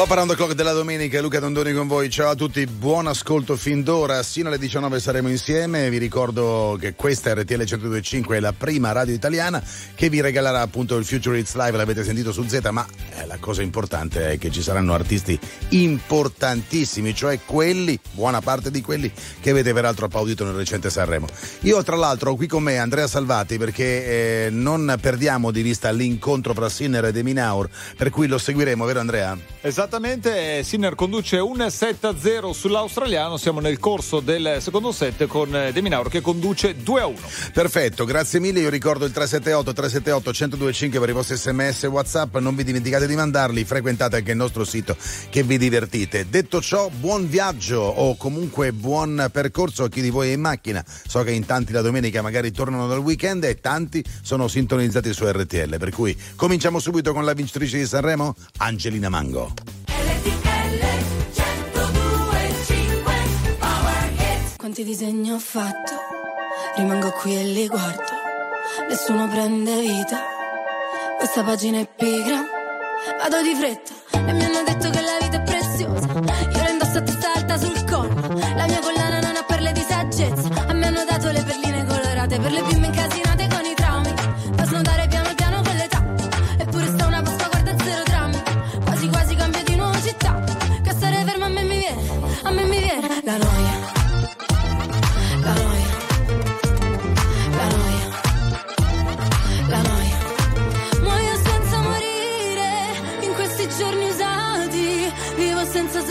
Pop Around the Clock della domenica, Luca Tondoni con voi. Ciao a tutti, buon ascolto fin d'ora. Sino alle 19 saremo insieme. Vi ricordo che questa RTL 1025 è la prima radio italiana che vi regalerà appunto il Future Hits Live. L'avete sentito su Z, ma eh, la cosa importante è che ci saranno artisti importantissimi, cioè quelli, buona parte di quelli che avete peraltro applaudito nel recente Sanremo. Io, tra l'altro, ho qui con me Andrea Salvati perché eh, non perdiamo di vista l'incontro tra Sinner e Deminaur, per cui lo seguiremo, vero Andrea? Esatto Esattamente, Sinner conduce un 7-0 sull'australiano, siamo nel corso del secondo set con De Minauro che conduce 2-1. Perfetto, grazie mille, io ricordo il 378 378 1025 per i vostri sms e whatsapp, non vi dimenticate di mandarli, frequentate anche il nostro sito che vi divertite. Detto ciò, buon viaggio o comunque buon percorso a chi di voi è in macchina, so che in tanti la domenica magari tornano dal weekend e tanti sono sintonizzati su RTL, per cui cominciamo subito con la vincitrice di Sanremo, Angelina Mango. Quanti disegni ho fatto, rimango qui e li guardo, nessuno prende vita, questa pagina è pigra, vado di fretta e mi hanno detto che la vita è preziosa, io la indosso a testa alta sul collo, la mia collana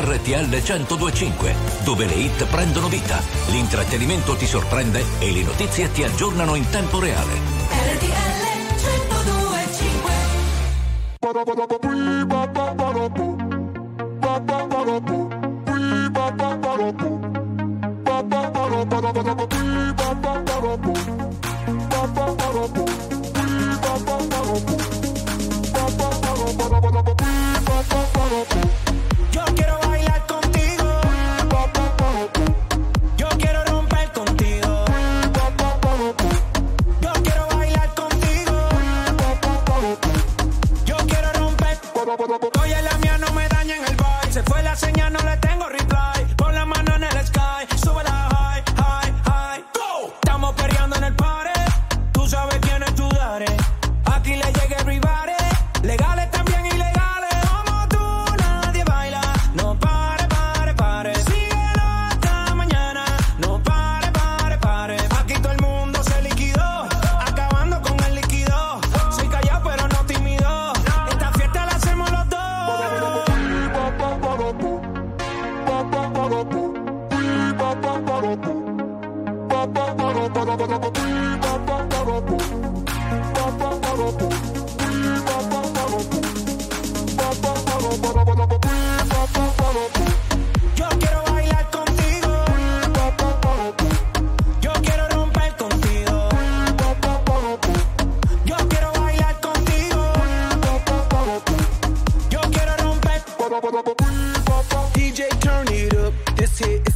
RTL 1025, dove le hit prendono vita, l'intrattenimento ti sorprende e le notizie ti aggiornano in tempo reale. RTL 1025.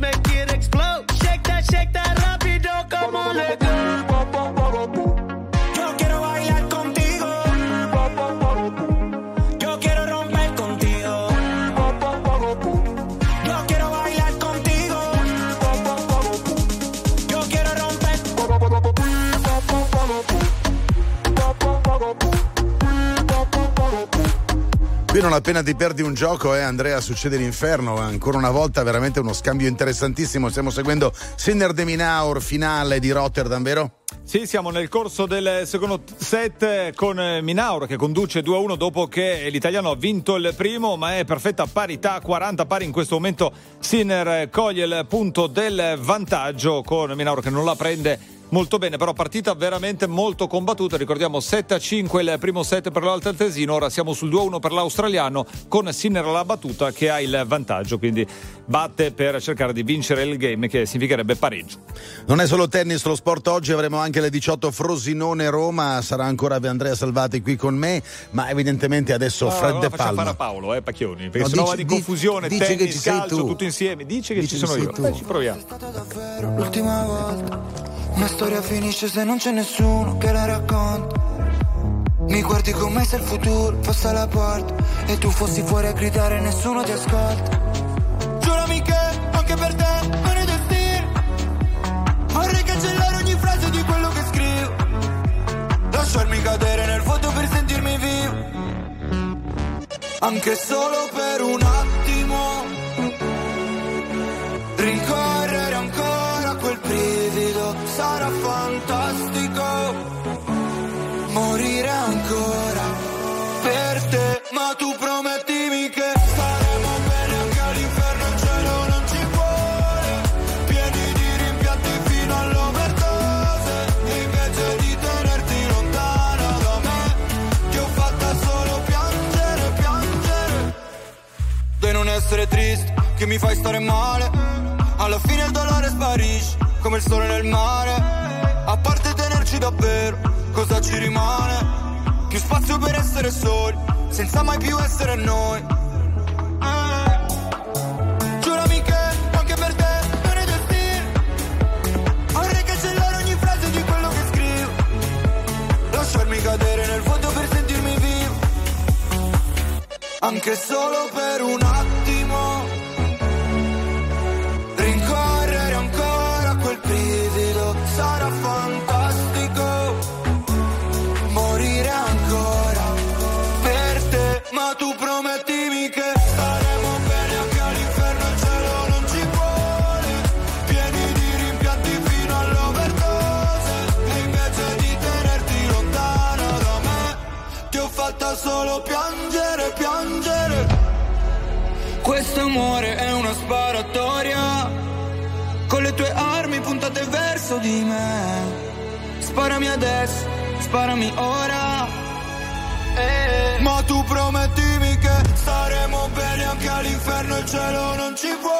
make Qui non appena ti perdi un gioco, eh, Andrea, succede l'inferno. Ancora una volta, veramente uno scambio interessantissimo. Stiamo seguendo Sinner de Minaur, finale di Rotterdam, vero? Sì, siamo nel corso del secondo set con eh, Minaur che conduce 2-1 dopo che l'italiano ha vinto il primo, ma è perfetta parità, 40 pari in questo momento. Sinner coglie il punto del vantaggio con Minaur che non la prende molto bene, però partita veramente molto combattuta. Ricordiamo 7-5 il primo set per l'Altaltesino, ora siamo sul 2-1 per l'australiano con Sinner alla battuta che ha il vantaggio, quindi batte per cercare di vincere il game che significherebbe pareggio. Non è solo tennis lo sport oggi, avremo anche le 18 Frosinone Roma, sarà ancora Andrea Salvati qui con me, ma evidentemente adesso Allora, Fred allora De facciamo fare Palma. a Paolo, eh, Pacchioni, perché No, sennò dici- va di confusione, dici che tennis, ci sei calcio, tu. tutto insieme. Dici che Dici ci che sono io. tu. Beh, ci proviamo. davvero l'ultima volta. Una storia finisce se non c'è nessuno che la racconta. Mi guardi come se il futuro fosse alla porta e tu fossi fuori a gridare e nessuno ti ascolta. Giurami che anche per te mi fai stare male. Alla fine il dolore sparisce, come il sole nel mare. A parte tenerci davvero, cosa ci rimane? Più spazio per essere soli, senza mai più essere noi. Eh. Giurami che anche per te non è destino. Vorrei cancellare ogni frase di quello che scrivo. Lasciarmi cadere nel vuoto per sentirmi vivo. Anche solo per un amore è una sparatoria. Con le tue armi puntate verso di me. Sparami adesso, sparami ora. Eh. Ma tu promettimi che staremo bene anche all'inferno, il cielo non ci vuole.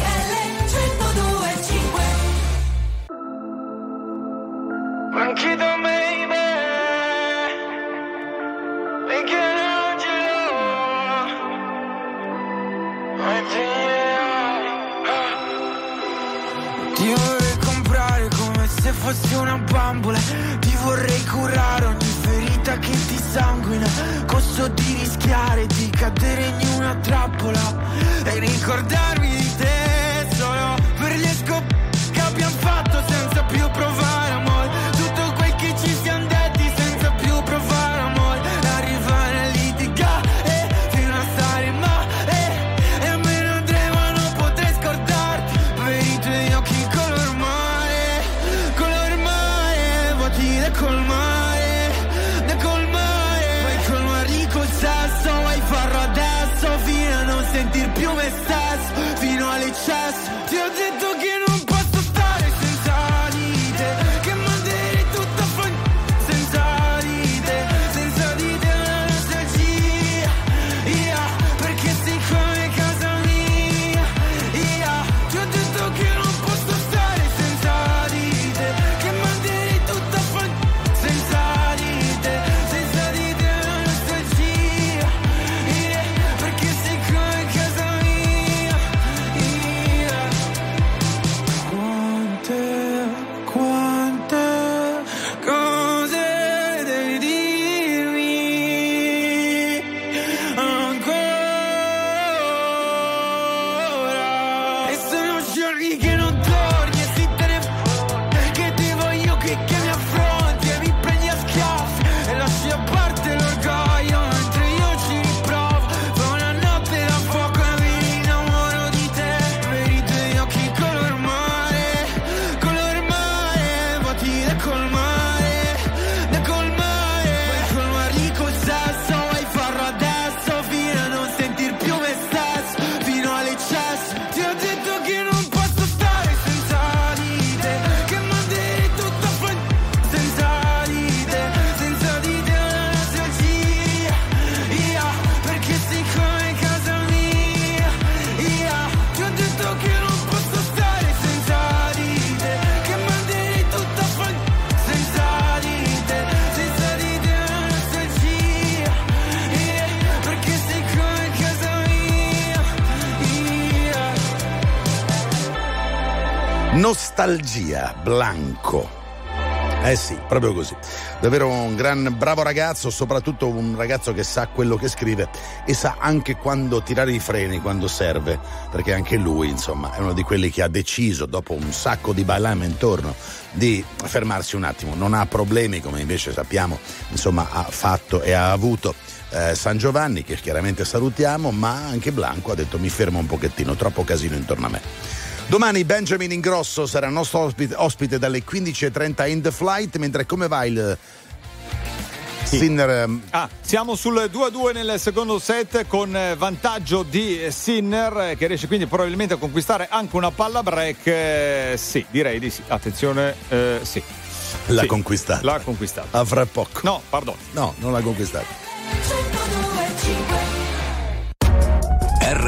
Nostalgia, Blanco. Eh sì, proprio così. Davvero un gran bravo ragazzo, soprattutto un ragazzo che sa quello che scrive e sa anche quando tirare i freni, quando serve, perché anche lui, insomma, è uno di quelli che ha deciso, dopo un sacco di ballame intorno, di fermarsi un attimo. Non ha problemi, come invece sappiamo, insomma, ha fatto e ha avuto eh, San Giovanni, che chiaramente salutiamo, ma anche Blanco ha detto mi fermo un pochettino, troppo casino intorno a me. Domani Benjamin Ingrosso sarà nostro ospite, ospite dalle 15.30 in The Flight, mentre come va il Sinner? ehm, Ah, siamo sul 2-2 nel secondo set con eh, vantaggio di eh, Sinner eh, che riesce quindi probabilmente a conquistare anche una palla break. eh, sì, direi di sì. Attenzione, eh, sì. L'ha Sì, conquistata. L'ha conquistata. A fra poco. No, pardon. No, non l'ha conquistata.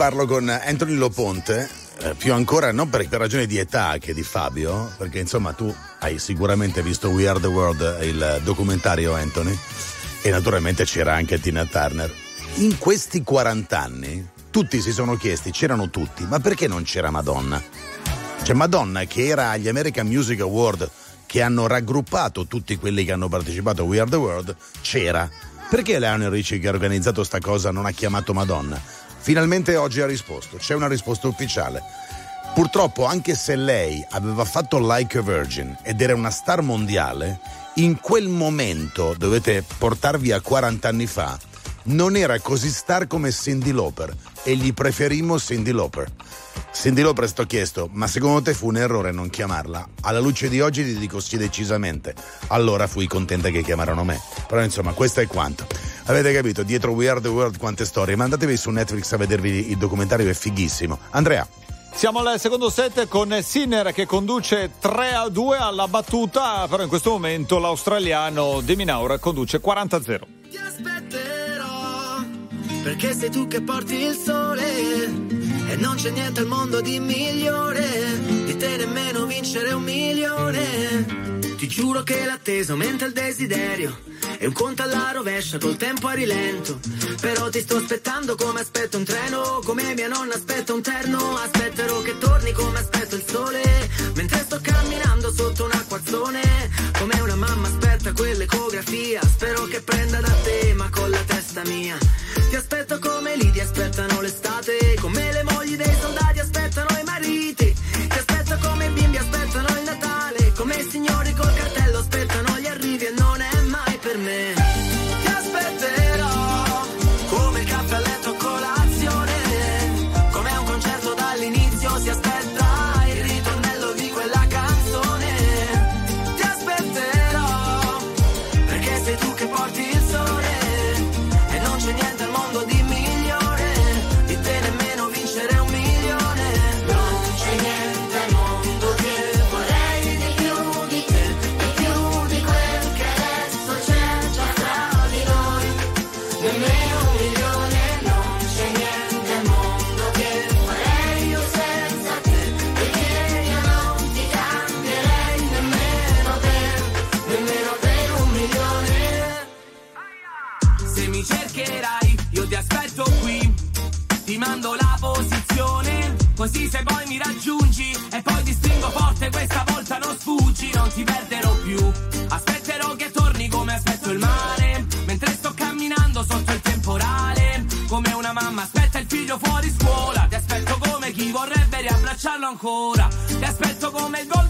parlo con Anthony Loponte, eh, più ancora non per, per ragioni di età che di Fabio, perché insomma tu hai sicuramente visto We Are the World, il documentario Anthony, e naturalmente c'era anche Tina Turner. In questi 40 anni tutti si sono chiesti, c'erano tutti, ma perché non c'era Madonna? Cioè Madonna che era agli American Music Award che hanno raggruppato tutti quelli che hanno partecipato a We Are the World, c'era. Perché Lionel Richie che ha organizzato sta cosa non ha chiamato Madonna? Finalmente oggi ha risposto, c'è una risposta ufficiale. Purtroppo, anche se lei aveva fatto Like a Virgin ed era una star mondiale, in quel momento dovete portarvi a 40 anni fa. Non era così star come Cindy Lauper e gli preferimmo Cindy Lauper. Cindy Lauper sto chiesto, ma secondo te fu un errore non chiamarla? Alla luce di oggi ti dico sì decisamente. Allora fui contenta che chiamarono me. Però insomma, questo è quanto. Avete capito? Dietro We Are the World quante storie. Mandatevi su Netflix a vedervi il documentario, è fighissimo. Andrea. Siamo al secondo set con Sinner che conduce 3 a 2 alla battuta, però in questo momento l'australiano De Minaur conduce 40 a 0. Ti aspetterò perché sei tu che porti il sole e non c'è niente al mondo di migliore di te nemmeno vincere un milione. Ti giuro che l'attesa aumenta il desiderio e un conto alla rovescia col tempo a rilento. Però ti sto aspettando come aspetto un treno, come mia nonna aspetta un terno. Aspetterò che torni come aspetto il sole, mentre sto camminando sotto un acquazzone. Come una mamma aspetta quell'ecografia, spero che prenda da te, ma con la testa mia. Ti aspetto come lì ti aspettano l'estate, come le mogli dei soldati aspettano i mariti. Ti aspetto come i bimbi aspettano il signori col cartello aspettano gli arrivi e non è mai per me. Ti mando la posizione, così se poi mi raggiungi e poi ti stringo forte, questa volta non sfuggi, non ti perderò più. Aspetterò che torni come aspetto il mare, mentre sto camminando sotto il temporale. Come una mamma aspetta il figlio fuori scuola, ti aspetto come chi vorrebbe riabbracciarlo ancora. Ti aspetto come il gol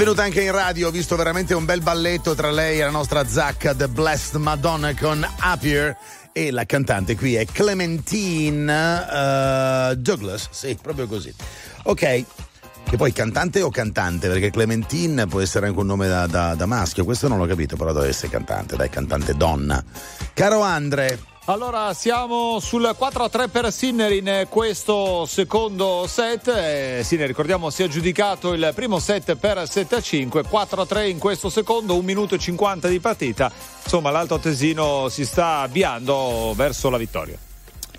Venuta anche in radio, ho visto veramente un bel balletto tra lei e la nostra Zacca The Blessed Madonna con Happier e la cantante qui è Clementine eh, Douglas, sì, proprio così. Ok, che poi cantante o cantante? Perché Clementine può essere anche un nome da, da- da maschio, questo non l'ho capito, però deve essere cantante, dai, cantante donna. Caro Andre, Allora siamo sul 4-3 per Sinner in questo secondo set. Eh, Sinner, ricordiamo, si è aggiudicato il primo set per 7-5, 4-3 in questo secondo, 1 minuto e 50 di partita. Insomma, l'Alto Tesino si sta avviando verso la vittoria.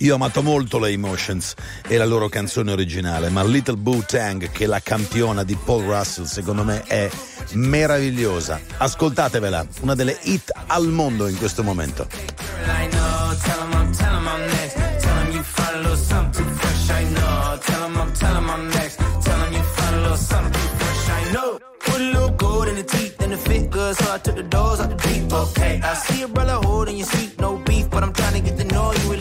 Io ho amato molto le Emotions e la loro canzone originale, ma Little Boo Tang, che è la campiona di Paul Russell, secondo me è meravigliosa. Ascoltatevela, una delle hit al mondo in questo momento. So. Okay, I see a brother holding your seat, no beef, but I'm trying to get to know you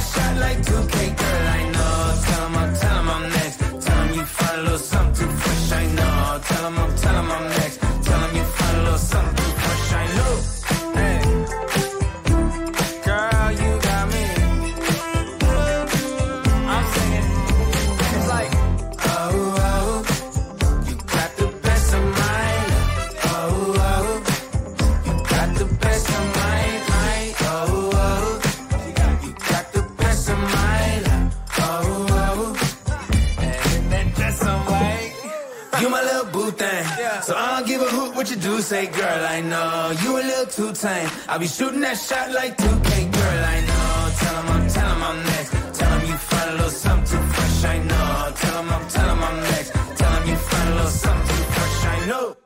shooting shot like 2K, girl, I Say, girl, I know you a little too tame. I'll be shooting that shot like 2K, girl, I know. Tell him I'm, tell him I'm next. Tell him you find a little something too fresh, I know. Tell him I'm, tell him I'm next. Tell him you find a little something too fresh, I know.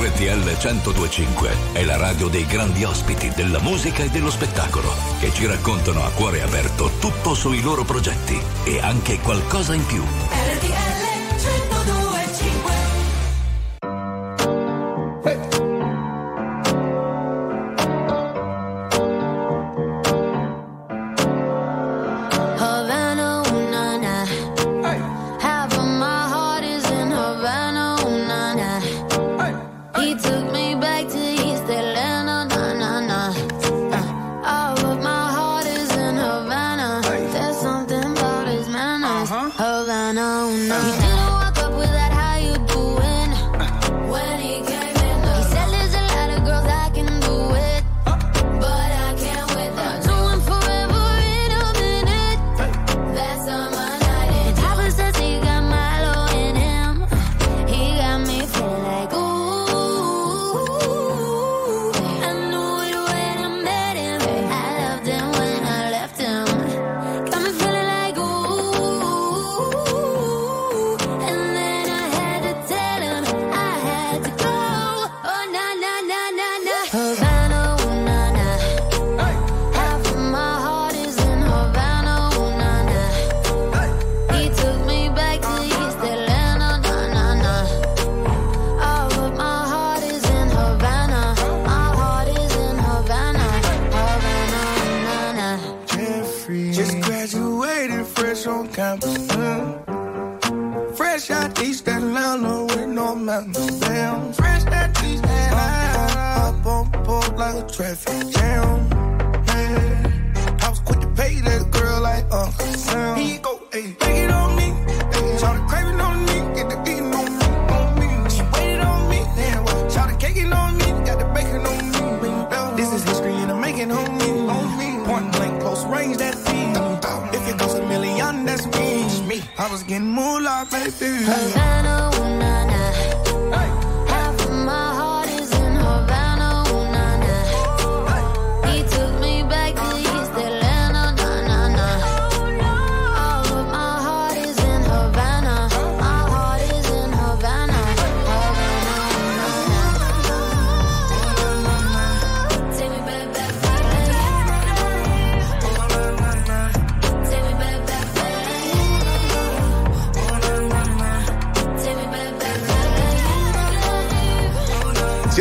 RTL 1025 è la radio dei grandi ospiti della musica e dello spettacolo che ci raccontano a cuore aperto tutto sui loro progetti e anche qualcosa in più. RTL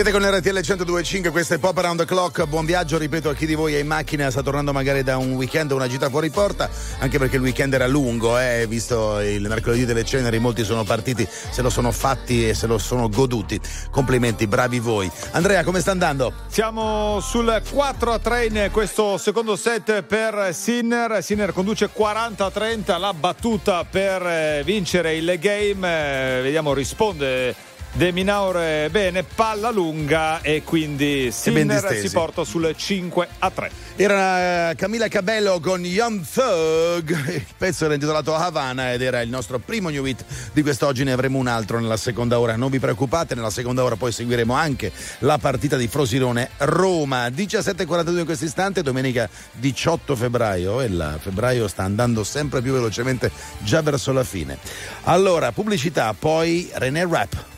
Siete con RTL 1025, questo è Pop Around the Clock. Buon viaggio, ripeto, a chi di voi è in macchina, sta tornando magari da un weekend o una gita fuori porta, anche perché il weekend era lungo, eh, visto il mercoledì delle ceneri, molti sono partiti, se lo sono fatti e se lo sono goduti. Complimenti, bravi voi. Andrea, come sta andando? Siamo sul 4 a 3 in questo secondo set per Sinner. Sinner conduce 40 a 30, la battuta per eh, vincere il game. Eh, Vediamo, risponde De Minaur bene, palla lunga e quindi Sinner si porta sul 5 a 3. Era eh, Camilla Cabello con Young Thug, il pezzo era intitolato Havana ed era il nostro primo new hit di quest'oggi, ne avremo un altro nella seconda ora, non vi preoccupate, nella seconda ora poi seguiremo anche la partita di Frosinone Roma, 17.42 in questo istante, domenica 18 febbraio e il febbraio sta andando sempre più velocemente già verso la fine. Allora, pubblicità, poi René Rap.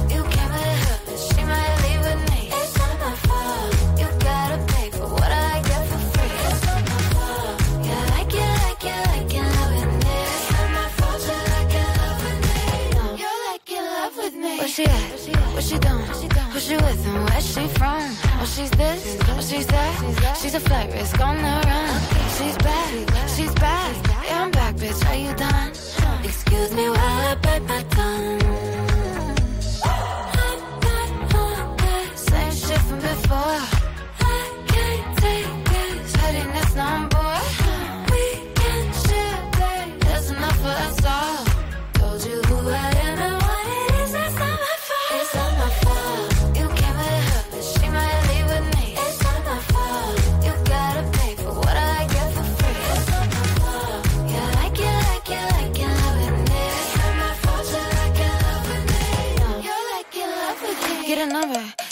She at? What she doing? Who she with and where she from? Oh, she's this, oh, she's that. She's a flight risk on the run. She's back, she's back. Yeah, I'm back, bitch. Are you done? Excuse me while I bite my tongue.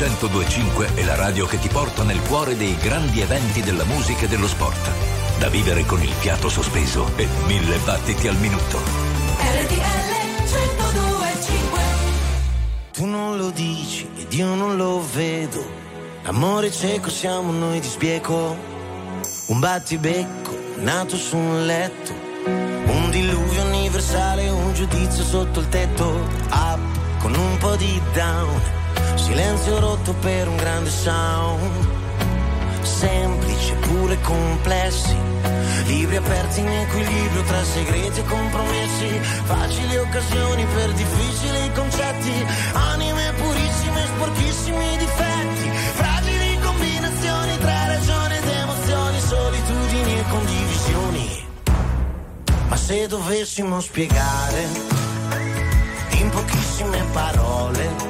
1025 è la radio che ti porta nel cuore dei grandi eventi della musica e dello sport. Da vivere con il fiato sospeso e mille battiti al minuto. RTL 1025 Tu non lo dici ed io non lo vedo. L'amore cieco siamo noi di sbieco. Un battibecco nato su un letto. Un diluvio universale, un giudizio sotto il tetto. Up con un po' di down. Silenzio rotto per un grande sound. Semplici eppure complessi. Libri aperti in equilibrio tra segreti e compromessi. Facili occasioni per difficili concetti. Anime purissime, sporchissimi difetti. Fragili combinazioni tra ragione ed emozioni. Solitudini e condivisioni. Ma se dovessimo spiegare in pochissime parole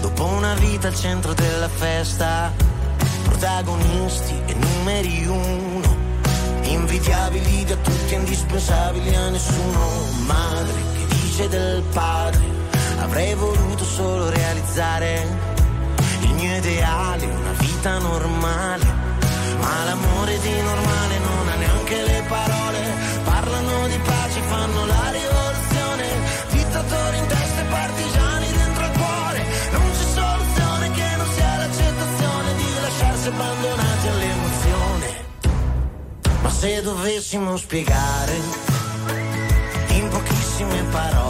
Dopo una vita al centro della festa, protagonisti e numeri uno, invidiabili da tutti, indispensabili a nessuno. Madre che dice del padre, avrei voluto solo realizzare il mio ideale, una vita normale. Se dovessimo spiegare in pochissime parole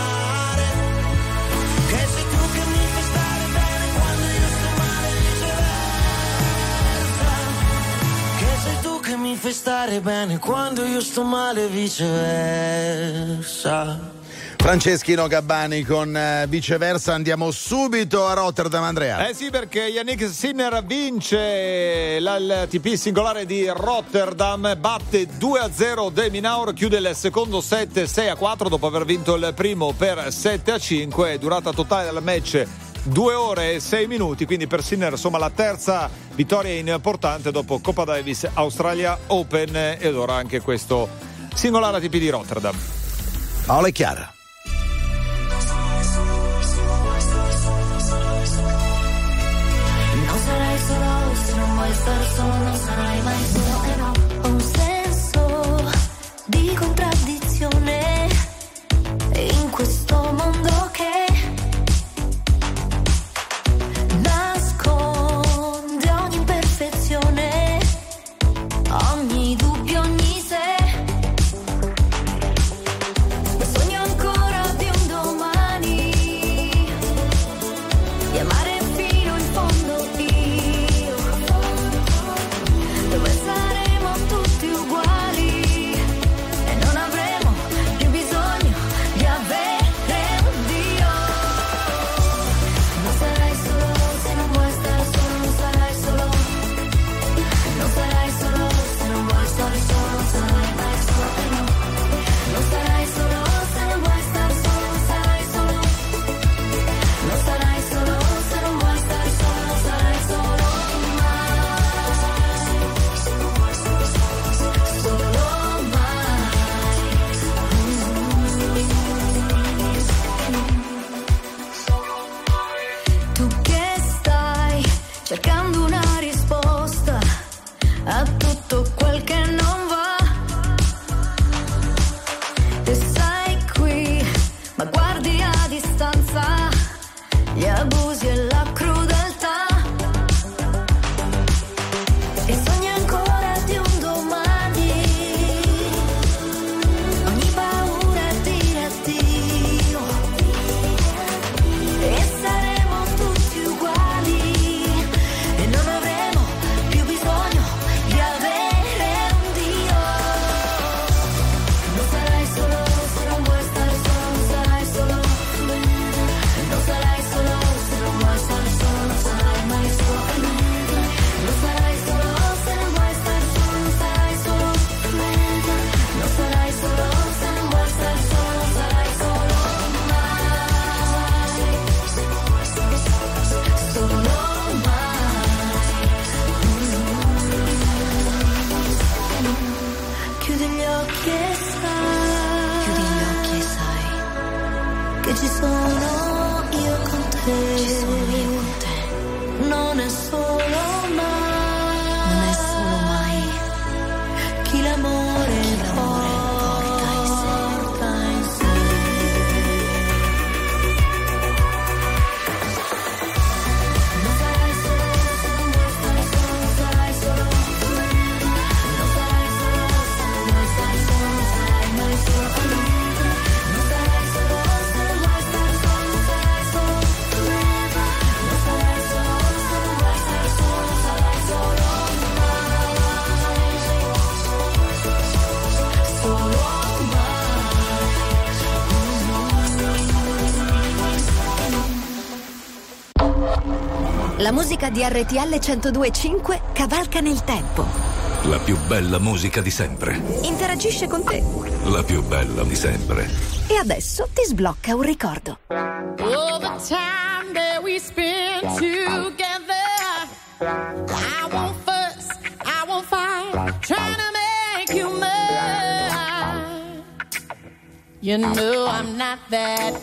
mi fai stare bene quando io sto male e viceversa. Franceschino Gabbani con eh, viceversa andiamo subito a Rotterdam Andrea. Eh sì, perché Yannick Sinner vince l'ATP singolare di Rotterdam, batte 2-0 De Minaur, chiude il secondo set 6-4 dopo aver vinto il primo per 7-5, durata totale del match 2 ore e 6 minuti, quindi per Sinner insomma la terza vittoria importante dopo Coppa Davis Australia Open ed ora anche questo singolare ATP di Rotterdam. Paola e Chiara. Non sarai solo se non vuoi stare solo, non sarai mai solo e no. Ho un senso di contraddizione in questo La musica di RTL 1025 cavalca nel tempo. La più bella musica di sempre. Interagisce con te. La più bella di sempre. E adesso ti sblocca un ricordo. All the time that we spend together, I won't fuss, I won't fight, trying to make you mine. You know I'm not that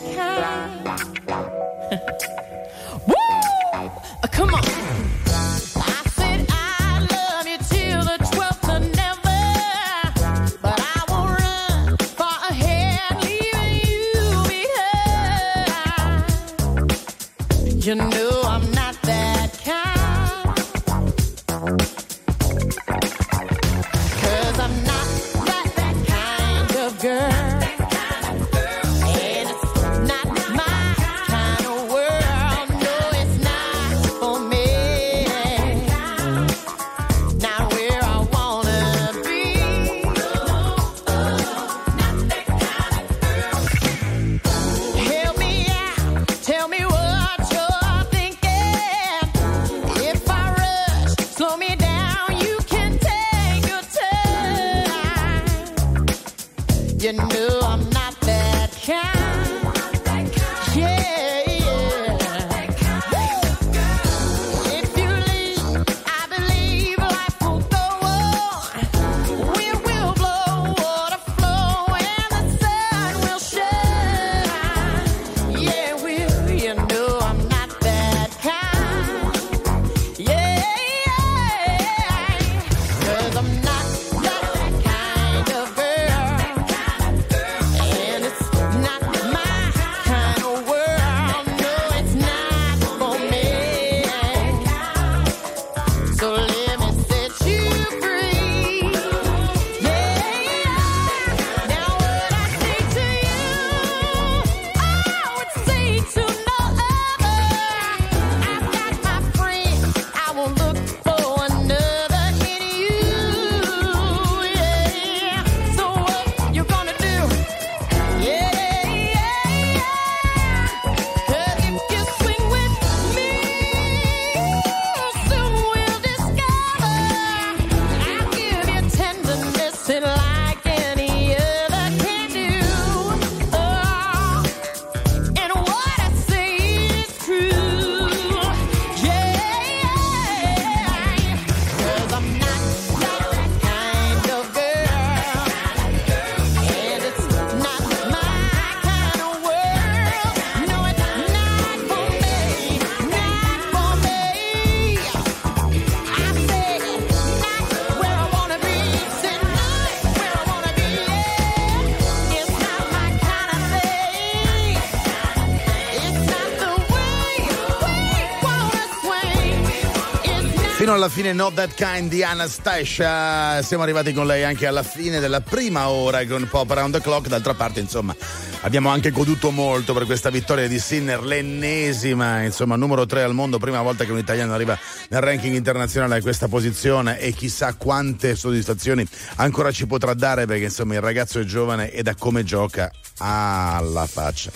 alla fine Not That Kind di Anastasia, siamo arrivati con lei anche alla fine della prima ora con Pop Around the Clock, d'altra parte insomma abbiamo anche goduto molto per questa vittoria di Sinner, l'ennesima, insomma numero 3 al mondo, prima volta che un italiano arriva nel ranking internazionale a questa posizione e chissà quante soddisfazioni ancora ci potrà dare perché insomma il ragazzo è giovane e da come gioca alla faccia.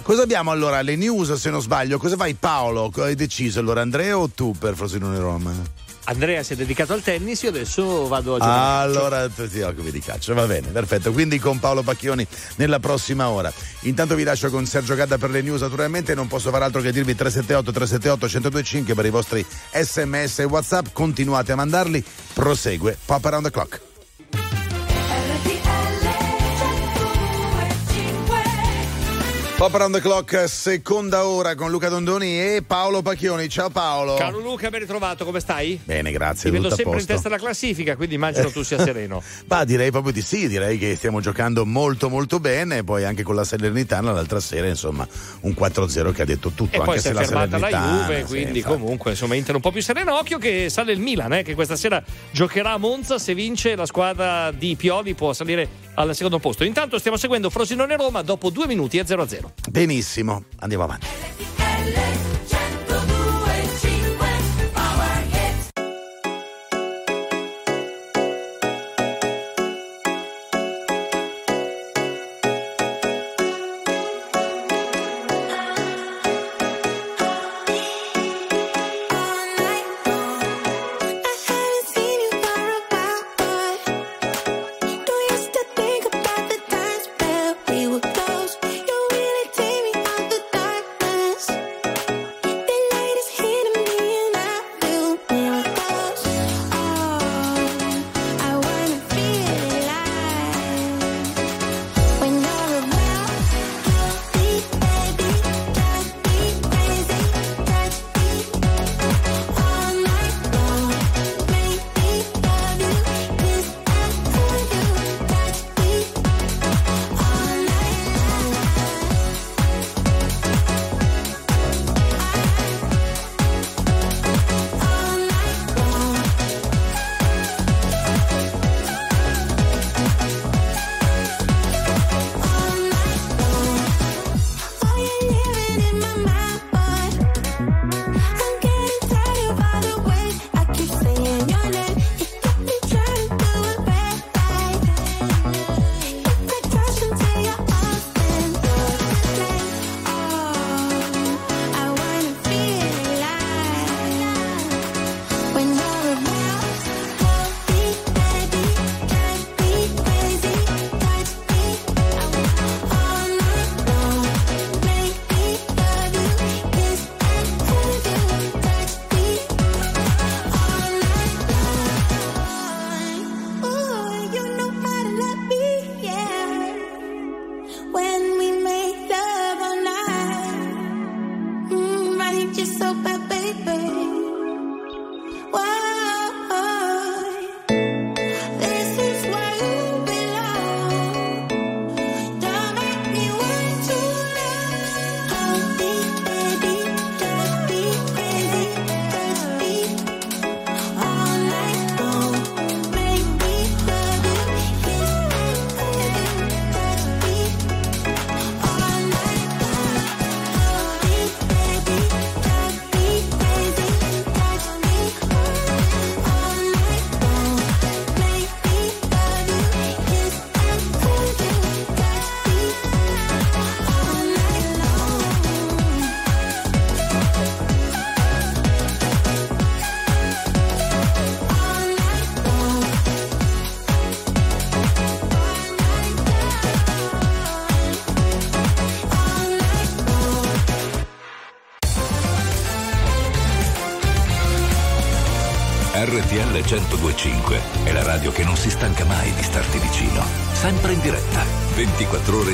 Cosa abbiamo allora? Le news se non sbaglio, cosa fai Paolo? Hai deciso allora Andrea o tu per Frosinone Roma? Andrea si è dedicato al tennis, io adesso vado a giocare. Allora ti occupi di calcio, va bene, perfetto. Quindi con Paolo Pacchioni nella prossima ora. Intanto vi lascio con Sergio Gadda per le news, naturalmente non posso fare altro che dirvi 378 378 1025 per i vostri sms e whatsapp, continuate a mandarli, prosegue Pop Around the Clock. Pop around the clock, seconda ora con Luca Dondoni e Paolo Pacchioni. Ciao Paolo. Caro Luca, ben ritrovato, come stai? Bene, grazie. Ti vedo a sempre in testa alla classifica, quindi immagino tu sia sereno. Ma direi proprio di sì, direi che stiamo giocando molto molto bene, poi anche con la Salernitana l'altra sera, insomma, un 4-0 che ha detto tutto, E anche poi si è la fermata la Salernitana, Juve, sì, quindi infatti. comunque insomma Inter un po' più sereno. Occhio che sale il Milan, eh, che questa sera giocherà a Monza. Se vince la squadra di Pioli può salire al secondo posto. Intanto stiamo seguendo Frosinone Roma dopo due minuti e 0-0. Benissimo, andiamo avanti. RTL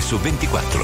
su 24.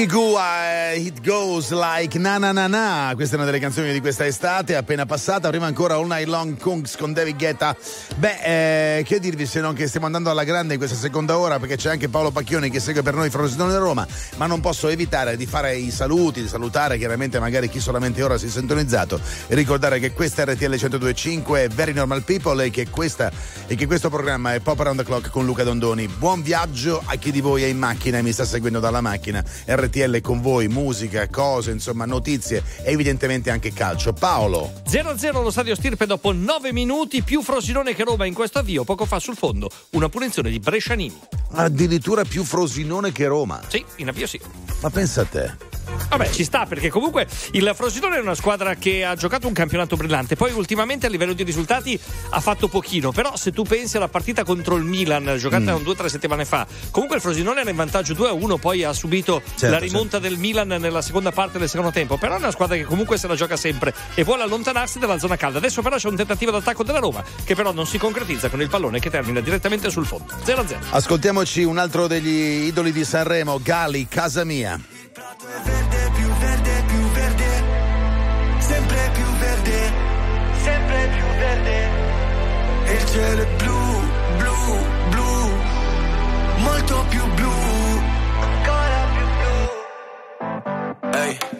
Gigou, Goes Like Na Na Na Na. Questa è una delle canzoni di questa estate, appena passata. Prima ancora All Night Long Kungs con David Guetta. Beh, eh, che dirvi se non che stiamo andando alla grande in questa seconda ora perché c'è anche Paolo Pacchioni che segue per noi Frosinone Roma, ma non posso evitare di fare i saluti, di salutare chiaramente magari chi solamente ora si è sintonizzato e ricordare che questa RTL 102.5 è Very Normal People e che, questa, e che questo programma è Pop Around the Clock con Luca Dondoni. Buon viaggio a chi di voi è in macchina e mi sta seguendo dalla macchina. RTL con voi, musica, cose, insomma, notizie e evidentemente anche calcio. Paolo. 0-0 allo stadio Stirpe dopo 9 minuti, più Frosinone che Roma in questo avvio. Poco fa sul fondo una punizione di Brescianini. Addirittura più Frosinone che Roma. Sì, in avvio sì. Ma pensa a te. Vabbè, ci sta perché comunque il Frosinone è una squadra che ha giocato un campionato brillante. Poi ultimamente a livello di risultati ha fatto pochino. Però se tu pensi alla partita contro il Milan, giocata Mm. due o tre settimane fa, comunque il Frosinone era in vantaggio 2-1, poi ha subito Certo, la rimonta del Milan nella seconda parte del secondo tempo. Però è una squadra che comunque se la gioca sempre e vuole allontanarsi dalla zona calda. Adesso però c'è un tentativo d'attacco della Roma che però non si concretizza con il pallone che termina direttamente sul fondo. 0-0. Ascoltiamoci un altro degli idoli di Sanremo, Gali, Casa Mia. più verde, più verde, sempre più verde, sempre più verde. Il cielo è blu, blu, blu, molto più blu, ancora più blu. Ehi, ma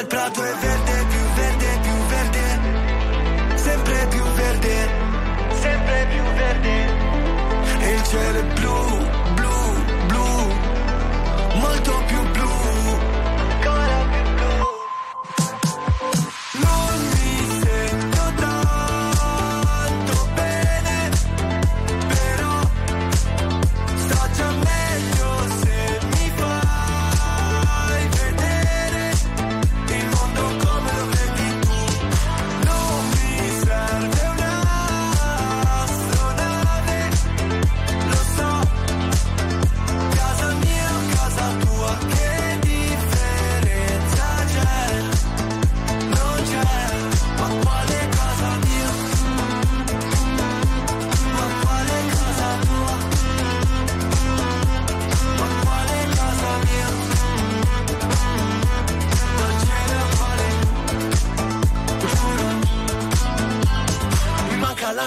il prato è verde,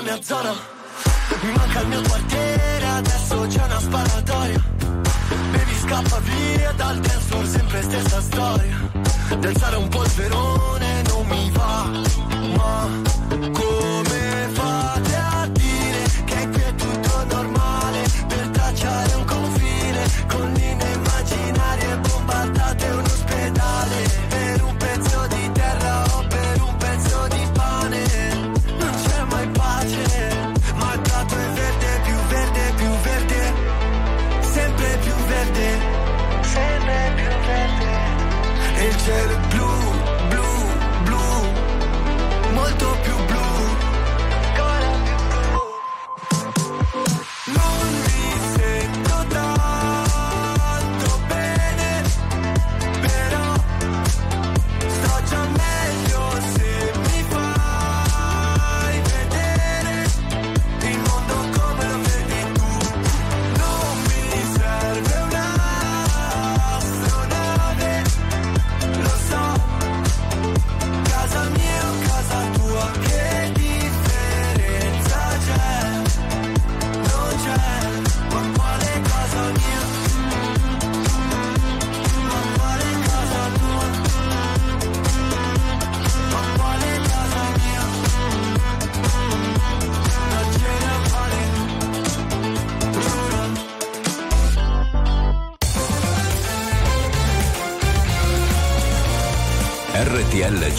mia zona, mi manca il mio quartiere, adesso c'è una sparatoria. Baby scappa via dal dance sempre stessa storia. Danzare un polverone non mi va, ma come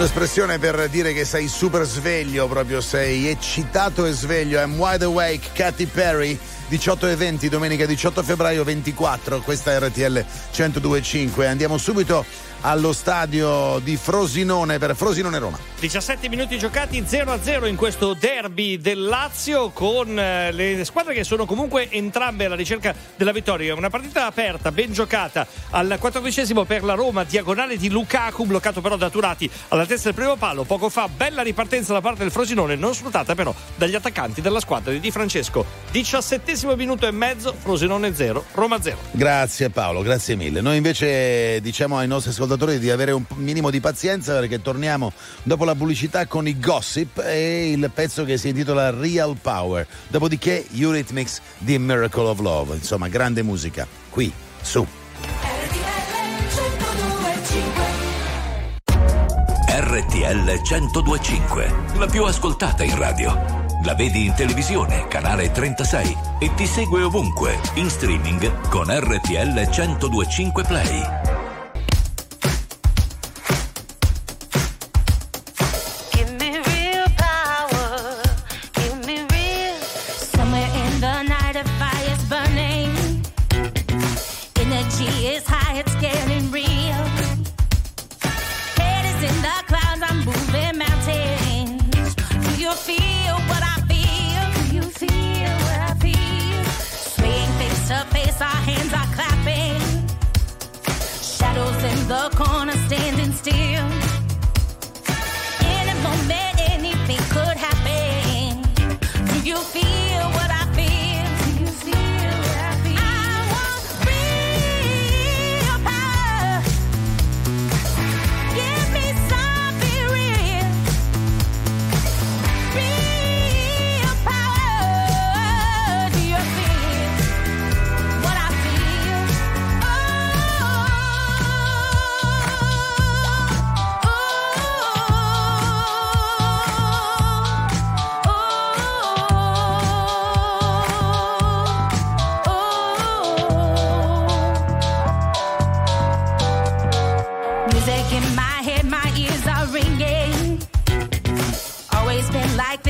Un'espressione per dire che sei super sveglio, proprio sei eccitato e sveglio. I'm wide awake, Katy Perry. 18 e 20, domenica 18 febbraio 24, questa RTL 1025. Andiamo subito allo stadio di Frosinone per Frosinone Roma. 17 minuti giocati 0-0 in questo derby del Lazio con eh, le squadre che sono comunque entrambe alla ricerca della vittoria. Una partita aperta, ben giocata al quattordicesimo per la Roma, diagonale di Lukaku, bloccato però da Turati all'altezza del primo palo. Poco fa bella ripartenza da parte del Frosinone, non sfruttata però dagli attaccanti della squadra di Di Francesco. 17 minuto e mezzo, Frosinone 0, Roma 0. Grazie Paolo, grazie mille. Noi invece diciamo ai nostri ascoltatori di avere un minimo di pazienza perché torniamo dopo la pubblicità con i gossip e il pezzo che si intitola Real Power. Dopodiché Eurythmics di Miracle of Love. Insomma, grande musica. Qui, su. RTL 1025, la più ascoltata in radio. La vedi in televisione, canale 36 e ti segue ovunque, in streaming con RTL 1025 Play. Steal.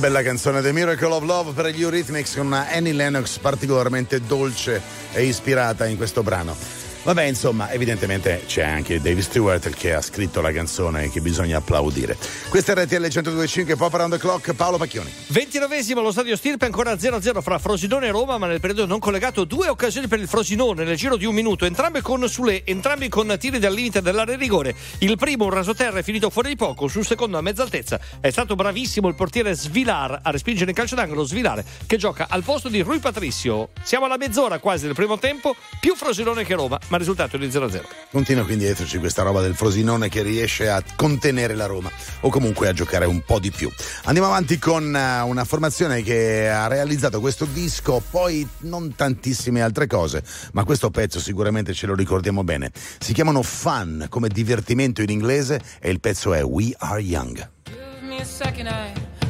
Bella canzone The Miracle of Love per gli Eurythmics con una Annie Lennox particolarmente dolce e ispirata in questo brano. Vabbè, insomma, evidentemente c'è anche David Stewart che ha scritto la canzone che bisogna applaudire. Questa è RTL 102.5 Pop Around the Clock, Paolo Pacchioni. 29esimo lo stadio Stirpe ancora 0-0 fra Frosinone e Roma, ma nel periodo non collegato due occasioni per il Frosinone nel giro di un minuto, entrambe con Sule, entrambi con tiri dal limite dell'area rigore. Il primo un rasoterra è finito fuori di poco, sul secondo a mezza altezza è stato bravissimo il portiere Svilar a respingere in calcio d'angolo Svilar che gioca al posto di Rui Patricio. Siamo alla mezz'ora quasi del primo tempo, più Frosinone che Roma, ma il risultato è di 0-0. Continua quindi dietro questa roba del Frosinone che riesce a contenere la Roma o comunque a giocare un po' di più. Andiamo avanti con eh, una formazione che ha realizzato questo disco, poi non tantissime altre cose, ma questo pezzo sicuramente ce lo ricordiamo bene. Si chiamano Fun come divertimento in inglese e il pezzo è We Are Young. Give me a second, I,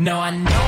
No, I know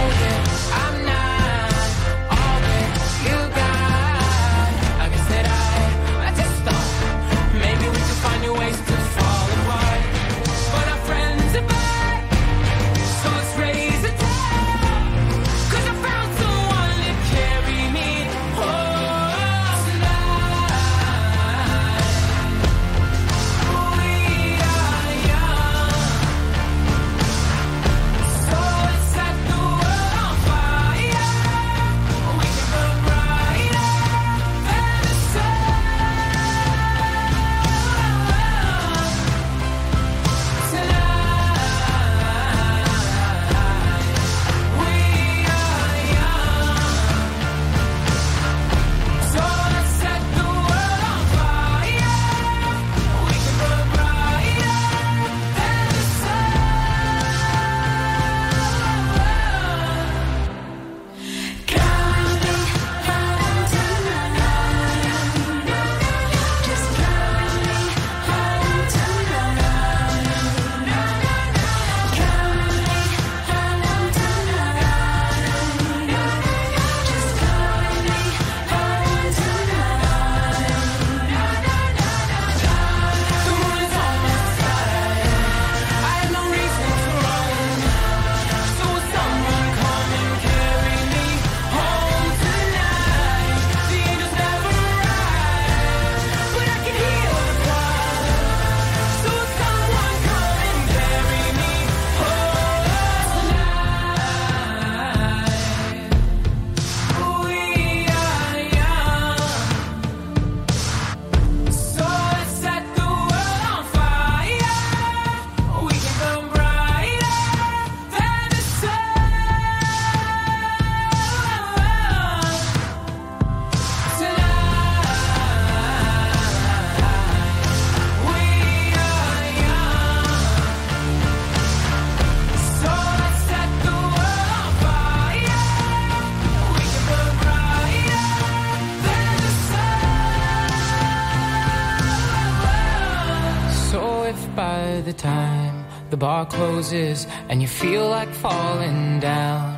bar closes and you feel like falling down,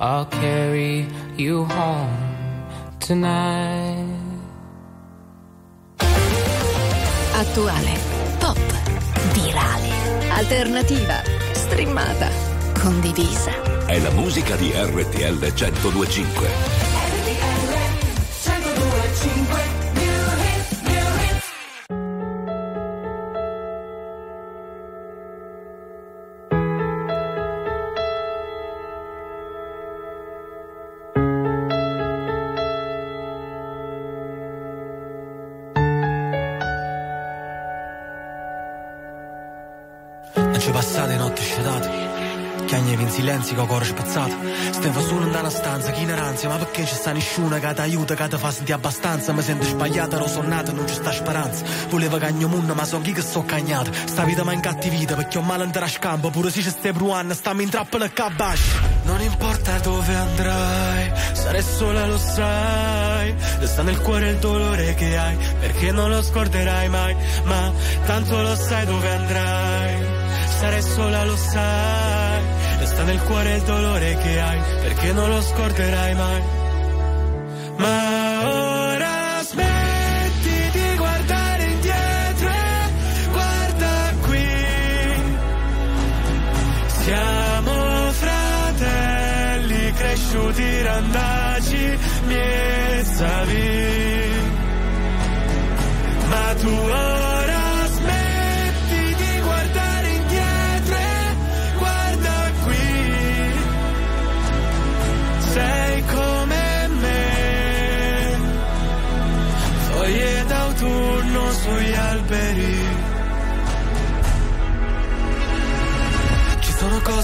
I'll carry you home tonight. Attuale, pop, virale, alternativa, streamata, condivisa. È la musica di RTL 1025. Perché ci sta nessuno che ti aiuta, che ti fa sentire abbastanza. Mi sento sbagliata, ero sonnato, non ci sta speranza. Volevo cagno munno, ma so chi che sto cagnato Sta vita mi incattivita, perché ho male andare a scampo. Pure se ci stai bruando, stammi in trappola e cabasci Non importa dove andrai, sarai sola lo sai. Resta nel cuore il dolore che hai, perché non lo scorderai mai. Ma tanto lo sai dove andrai. Sarai sola lo sai. Resta nel cuore il dolore che hai Perché non lo scorderai mai Ma ora smetti di guardare indietro e guarda qui. Siamo fratelli cresciuti randaci miesavi Ma tu ora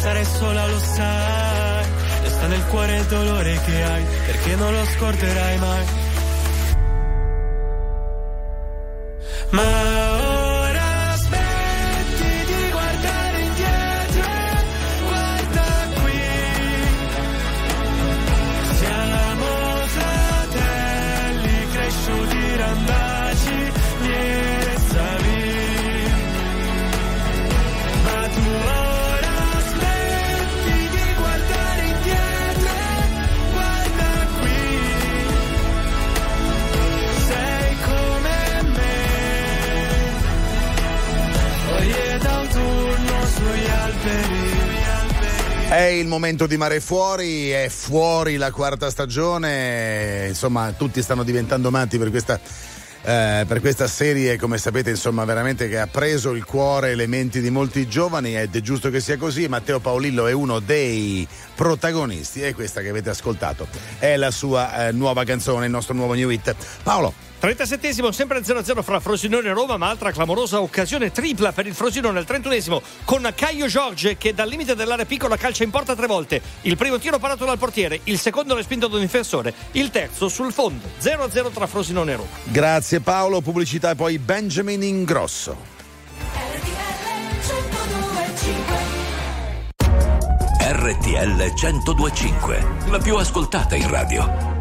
Sarai sola lo sai. Resta nel cuore il dolore che hai Perché non lo scorderai mai. Ma È il momento di mare fuori, è fuori la quarta stagione, insomma tutti stanno diventando matti per questa, eh, per questa serie, come sapete insomma veramente che ha preso il cuore e le menti di molti giovani ed è giusto che sia così, Matteo Paolillo è uno dei protagonisti e questa che avete ascoltato è la sua eh, nuova canzone, il nostro nuovo new hit. Paolo. 37esimo, sempre 0-0 fra Frosinone e Roma, ma altra clamorosa occasione tripla per il Frosinone al 31esimo con Caio Giorge che dal limite dell'area piccola calcia in porta tre volte. Il primo tiro parato dal portiere, il secondo respinto da un difensore, il terzo sul fondo. 0-0 tra Frosinone e Roma. Grazie Paolo, pubblicità e poi Benjamin Ingrosso. RTL 1025, la più ascoltata in radio.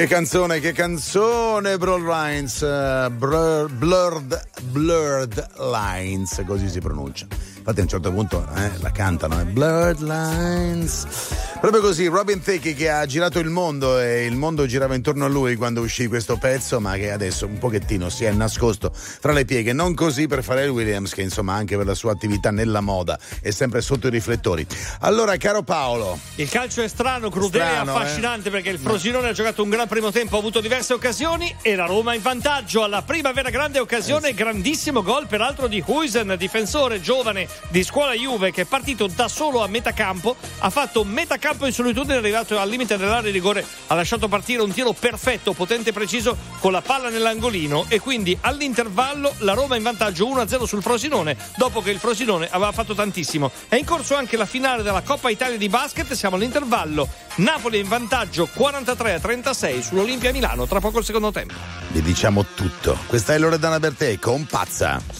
Che canzone, che canzone, Blurred Lines, eh, blur- blurred, blurred Lines, così si pronuncia. Infatti a un certo punto eh, la cantano, eh, Blurred Lines. Proprio così, Robin Thicke che ha girato il mondo e il mondo girava intorno a lui quando uscì questo pezzo, ma che adesso un pochettino si è nascosto fra le pieghe. Non così per Pharrell Williams, che insomma anche per la sua attività nella moda è sempre sotto i riflettori. Allora, caro Paolo, Il calcio è strano, crudele Strano, e affascinante perché il Frosinone ha giocato un gran primo tempo, ha avuto diverse occasioni e la Roma in vantaggio. Alla prima vera grande occasione, grandissimo gol peraltro di Huisen, difensore giovane di scuola Juve che è partito da solo a metà campo, ha fatto metà campo in solitudine, è arrivato al limite dell'area di rigore, ha lasciato partire un tiro perfetto, potente e preciso con la palla nell'angolino e quindi all'intervallo la Roma in vantaggio 1-0 sul Frosinone dopo che il Frosinone aveva fatto tantissimo. È in corso anche la finale della Coppa Italia di basket, siamo all'intervallo. Napoli in vantaggio 43-36 sull'Olimpia Milano, tra poco il secondo tempo. vi diciamo tutto. Questa è Loredana Bertè con Pazza.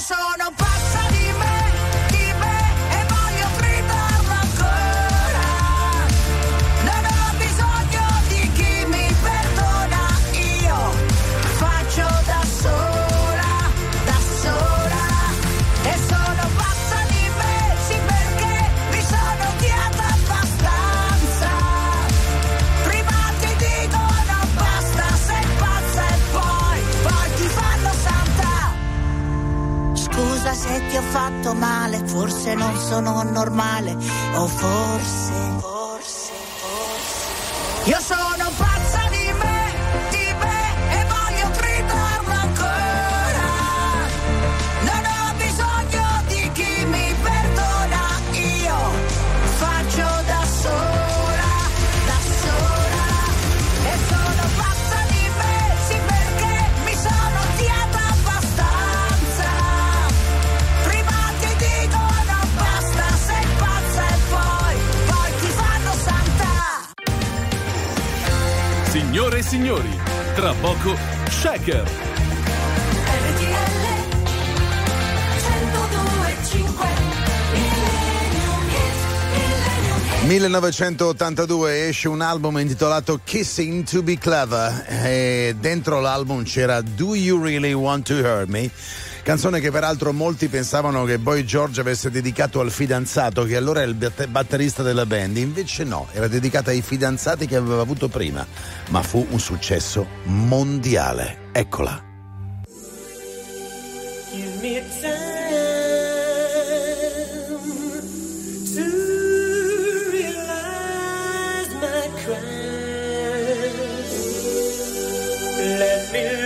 c'è. Io sono normale, o forse, forse, forse. Io sono tra poco Shaker. RTL 102.5 Millennium Hit, Millennium Hit. 1982 esce un album intitolato Kissing to be Clever e dentro l'album c'era Do You Really Want to Hurt Me? Canzone che peraltro molti pensavano che Boy George avesse dedicato al fidanzato che allora è il batte- batterista della band, invece no, era dedicata ai fidanzati che aveva avuto prima, ma fu un successo mondiale. Eccola. Give me time to realize my crimes. Let me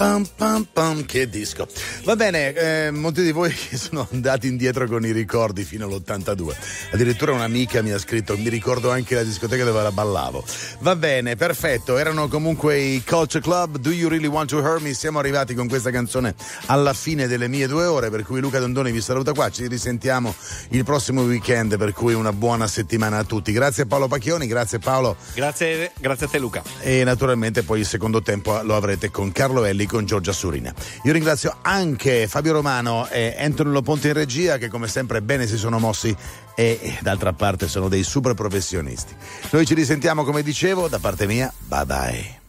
Pam pam pam che disco. Va bene, eh, molti di voi che sono andati indietro con i ricordi fino all'82. Addirittura un'amica mi ha scritto, mi ricordo anche la discoteca dove la ballavo. Va bene, perfetto, erano comunque i Culture Club, Do You Really Want to Hurt Me? Siamo arrivati con questa canzone alla fine delle mie due ore, per cui Luca Dondoni vi saluta qua, ci risentiamo il prossimo weekend, per cui una buona settimana a tutti. Grazie a Paolo Pacchioni, grazie Paolo. Grazie, grazie a te Luca. E naturalmente poi il secondo tempo lo avrete con Carlo Elli, con Giorgia Surina. Io ringrazio anche Fabio Romano e Antonello Ponte in regia che come sempre bene si sono mossi e d'altra parte sono dei super professionisti. Noi ci risentiamo come dicevo, da parte mia, bye bye.